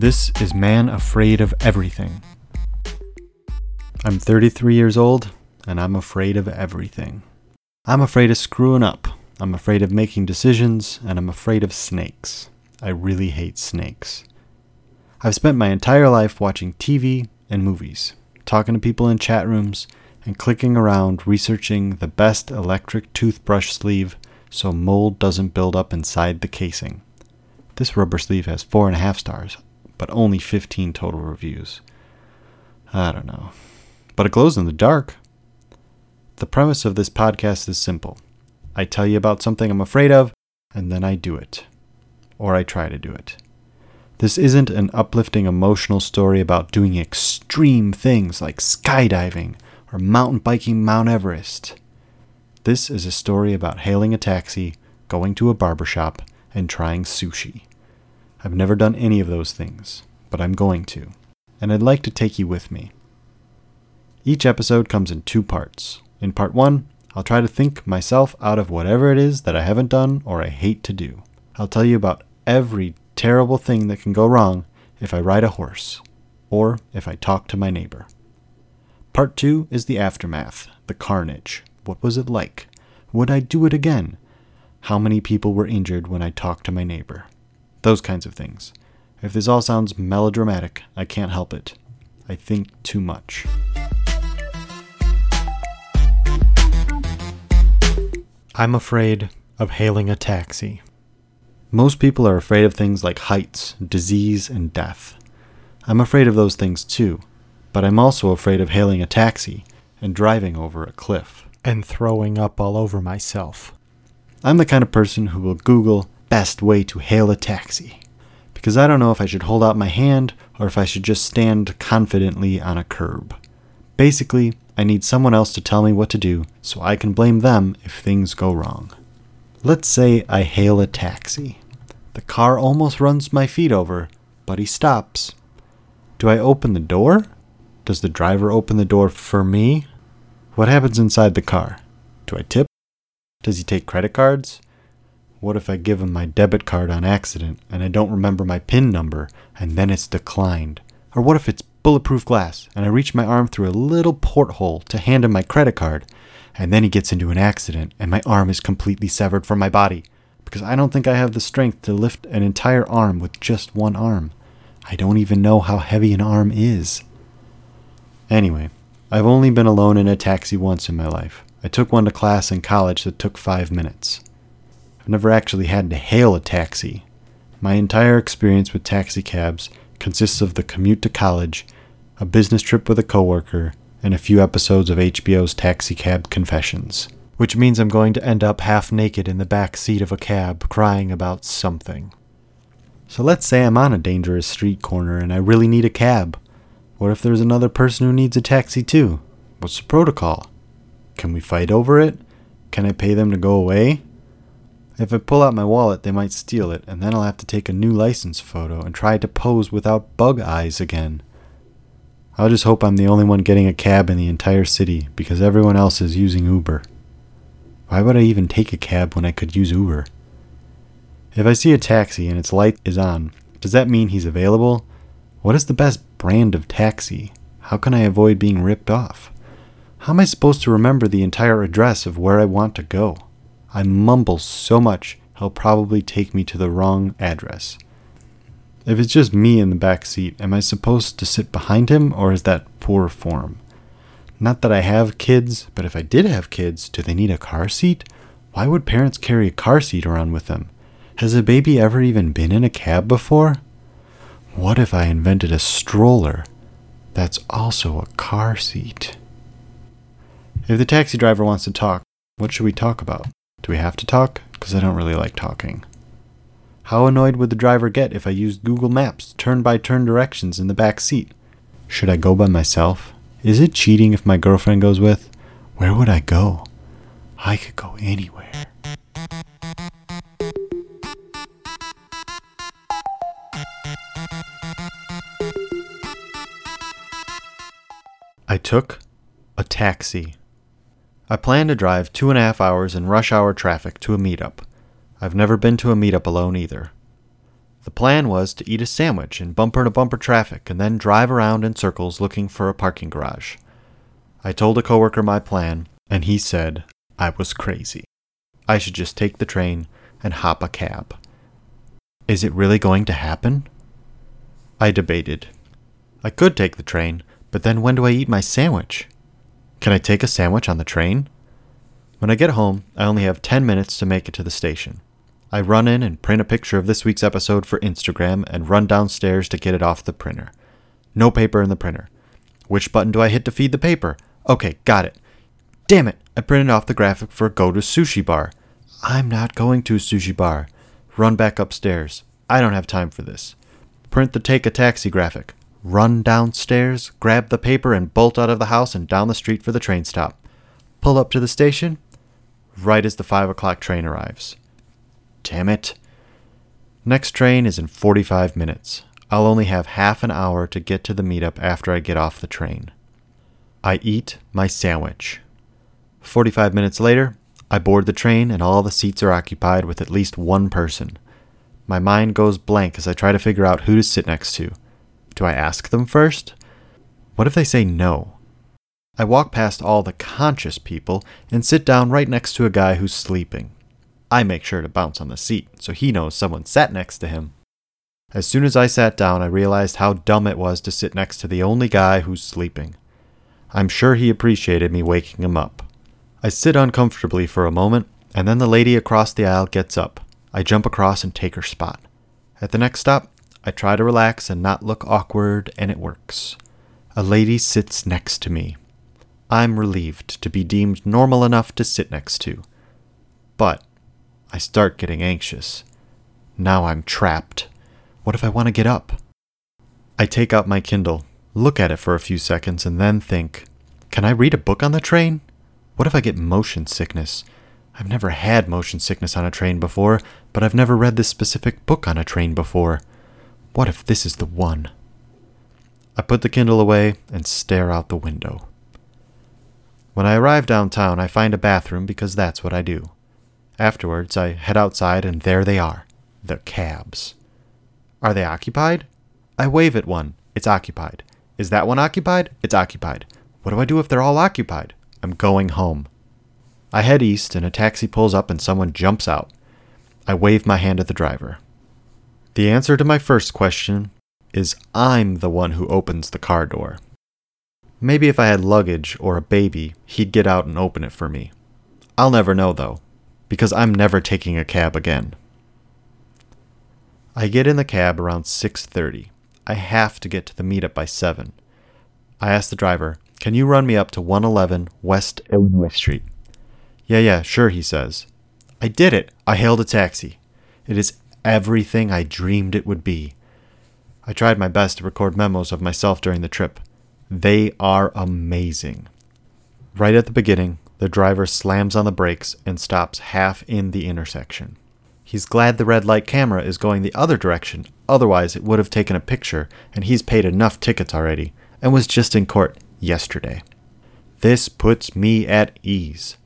This is Man Afraid of Everything. I'm 33 years old, and I'm afraid of everything. I'm afraid of screwing up. I'm afraid of making decisions, and I'm afraid of snakes. I really hate snakes. I've spent my entire life watching TV and movies, talking to people in chat rooms, and clicking around researching the best electric toothbrush sleeve so mold doesn't build up inside the casing. This rubber sleeve has four and a half stars, but only 15 total reviews. I don't know. But it glows in the dark. The premise of this podcast is simple I tell you about something I'm afraid of, and then I do it. Or I try to do it. This isn't an uplifting emotional story about doing extreme things like skydiving or mountain biking Mount Everest. This is a story about hailing a taxi, going to a barbershop, and trying sushi. I've never done any of those things, but I'm going to, and I'd like to take you with me. Each episode comes in two parts. In part one, I'll try to think myself out of whatever it is that I haven't done or I hate to do. I'll tell you about every terrible thing that can go wrong if I ride a horse or if I talk to my neighbor. Part two is the aftermath, the carnage. What was it like? Would I do it again? How many people were injured when I talked to my neighbor? Those kinds of things. If this all sounds melodramatic, I can't help it. I think too much. I'm afraid of hailing a taxi. Most people are afraid of things like heights, disease, and death. I'm afraid of those things too, but I'm also afraid of hailing a taxi and driving over a cliff. And throwing up all over myself. I'm the kind of person who will Google best way to hail a taxi. Because I don't know if I should hold out my hand or if I should just stand confidently on a curb. Basically, I need someone else to tell me what to do so I can blame them if things go wrong. Let's say I hail a taxi. The car almost runs my feet over, but he stops. Do I open the door? Does the driver open the door for me? What happens inside the car? Do I tip? Does he take credit cards? What if I give him my debit card on accident and I don't remember my PIN number and then it's declined? Or what if it's bulletproof glass and I reach my arm through a little porthole to hand him my credit card and then he gets into an accident and my arm is completely severed from my body because I don't think I have the strength to lift an entire arm with just one arm. I don't even know how heavy an arm is. Anyway, I've only been alone in a taxi once in my life. I took one to class in college that took five minutes. Never actually had to hail a taxi. My entire experience with taxi cabs consists of the commute to college, a business trip with a coworker, and a few episodes of HBO's Taxi Cab Confessions. Which means I'm going to end up half naked in the back seat of a cab crying about something. So let's say I'm on a dangerous street corner and I really need a cab. What if there's another person who needs a taxi too? What's the protocol? Can we fight over it? Can I pay them to go away? If I pull out my wallet, they might steal it, and then I'll have to take a new license photo and try to pose without bug eyes again. I'll just hope I'm the only one getting a cab in the entire city because everyone else is using Uber. Why would I even take a cab when I could use Uber? If I see a taxi and its light is on, does that mean he's available? What is the best brand of taxi? How can I avoid being ripped off? How am I supposed to remember the entire address of where I want to go? I mumble so much, he'll probably take me to the wrong address. If it's just me in the back seat, am I supposed to sit behind him, or is that poor form? Not that I have kids, but if I did have kids, do they need a car seat? Why would parents carry a car seat around with them? Has a baby ever even been in a cab before? What if I invented a stroller that's also a car seat? If the taxi driver wants to talk, what should we talk about? Do we have to talk? Because I don't really like talking. How annoyed would the driver get if I used Google Maps turn by turn directions in the back seat? Should I go by myself? Is it cheating if my girlfriend goes with? Where would I go? I could go anywhere. I took a taxi. I plan to drive two and a half hours in rush hour traffic to a meetup. I've never been to a meetup alone either. The plan was to eat a sandwich in bumper to bumper traffic and then drive around in circles looking for a parking garage. I told a coworker my plan, and he said I was crazy. I should just take the train and hop a cab. Is it really going to happen? I debated. I could take the train, but then when do I eat my sandwich? Can I take a sandwich on the train? When I get home, I only have 10 minutes to make it to the station. I run in and print a picture of this week's episode for Instagram and run downstairs to get it off the printer. No paper in the printer. Which button do I hit to feed the paper? Okay, got it. Damn it, I printed off the graphic for Go to Sushi Bar. I'm not going to sushi bar. Run back upstairs. I don't have time for this. Print the take a taxi graphic. Run downstairs, grab the paper, and bolt out of the house and down the street for the train stop. Pull up to the station right as the 5 o'clock train arrives. Damn it. Next train is in 45 minutes. I'll only have half an hour to get to the meetup after I get off the train. I eat my sandwich. 45 minutes later, I board the train and all the seats are occupied with at least one person. My mind goes blank as I try to figure out who to sit next to. Do I ask them first? What if they say no? I walk past all the conscious people and sit down right next to a guy who's sleeping. I make sure to bounce on the seat so he knows someone sat next to him. As soon as I sat down, I realized how dumb it was to sit next to the only guy who's sleeping. I'm sure he appreciated me waking him up. I sit uncomfortably for a moment, and then the lady across the aisle gets up. I jump across and take her spot. At the next stop, I try to relax and not look awkward, and it works. A lady sits next to me. I'm relieved to be deemed normal enough to sit next to. But I start getting anxious. Now I'm trapped. What if I want to get up? I take out my Kindle, look at it for a few seconds, and then think Can I read a book on the train? What if I get motion sickness? I've never had motion sickness on a train before, but I've never read this specific book on a train before. What if this is the one? I put the Kindle away and stare out the window. When I arrive downtown, I find a bathroom because that's what I do. Afterwards, I head outside and there they are the cabs. Are they occupied? I wave at one. It's occupied. Is that one occupied? It's occupied. What do I do if they're all occupied? I'm going home. I head east, and a taxi pulls up and someone jumps out. I wave my hand at the driver. The answer to my first question is I'm the one who opens the car door. Maybe if I had luggage or a baby, he'd get out and open it for me. I'll never know though, because I'm never taking a cab again. I get in the cab around 6:30. I have to get to the meetup by 7. I ask the driver, can you run me up to 111 West Illinois Street? Yeah, yeah, sure, he says. I did it. I hailed a taxi. It is everything I dreamed it would be. I tried my best to record memos of myself during the trip. They are amazing. Right at the beginning, the driver slams on the brakes and stops half in the intersection. He's glad the red light camera is going the other direction, otherwise, it would have taken a picture, and he's paid enough tickets already, and was just in court yesterday. This puts me at ease.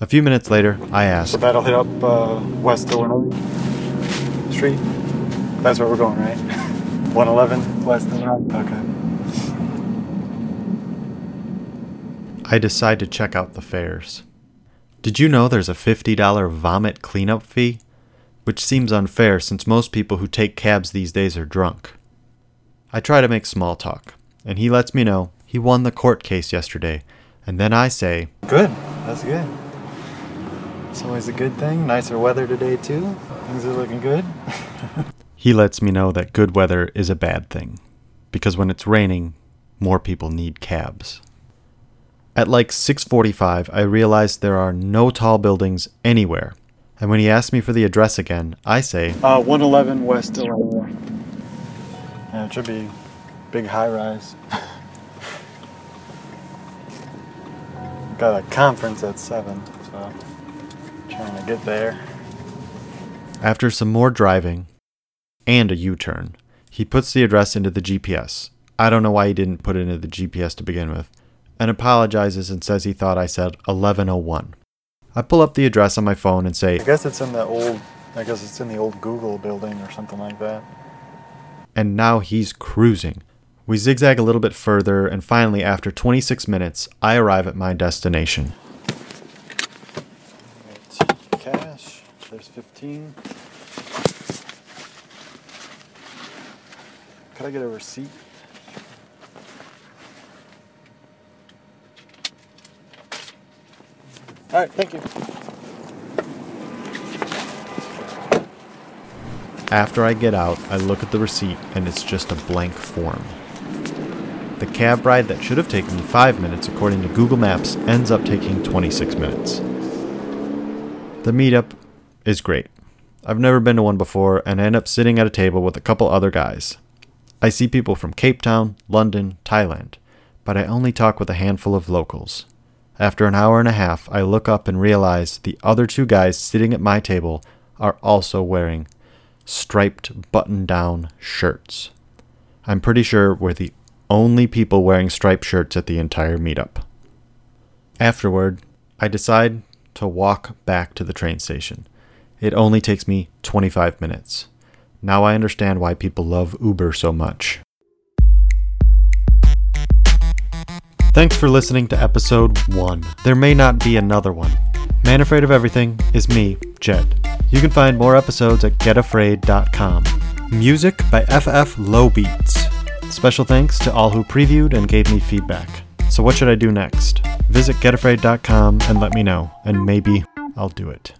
A few minutes later, I ask. That'll hit up uh, West Illinois Street. That's where we're going, right? 111 West Illinois. Okay. I decide to check out the fares. Did you know there's a $50 vomit cleanup fee? Which seems unfair since most people who take cabs these days are drunk. I try to make small talk, and he lets me know he won the court case yesterday, and then I say, Good. That's good. It's always a good thing. Nicer weather today, too. Things are looking good. he lets me know that good weather is a bad thing, because when it's raining, more people need cabs. At like 6:45, I realize there are no tall buildings anywhere. And when he asks me for the address again, I say, Uh, 111 West Illinois. Yeah, it should be big high rise. Got a conference at 7, so I'm trying to get there. After some more driving and a U turn, he puts the address into the GPS. I don't know why he didn't put it into the GPS to begin with, and apologizes and says he thought I said 1101. I pull up the address on my phone and say, I guess it's in the old I guess it's in the old Google building or something like that. And now he's cruising. We zigzag a little bit further, and finally, after 26 minutes, I arrive at my destination. Right. Cash. There's 15. Could I get a receipt? All right, thank you. After I get out, I look at the receipt, and it's just a blank form. The cab ride that should have taken me 5 minutes according to Google Maps ends up taking 26 minutes. The meetup is great. I've never been to one before, and I end up sitting at a table with a couple other guys. I see people from Cape Town, London, Thailand, but I only talk with a handful of locals. After an hour and a half, I look up and realize the other two guys sitting at my table are also wearing striped button down shirts. I'm pretty sure we're the only people wearing striped shirts at the entire meetup. Afterward, I decide to walk back to the train station. It only takes me 25 minutes. Now I understand why people love Uber so much. Thanks for listening to episode 1. There may not be another one. Man Afraid of Everything is me, Jed. You can find more episodes at getafraid.com. Music by FF Low Beats. Special thanks to all who previewed and gave me feedback. So, what should I do next? Visit getafraid.com and let me know, and maybe I'll do it.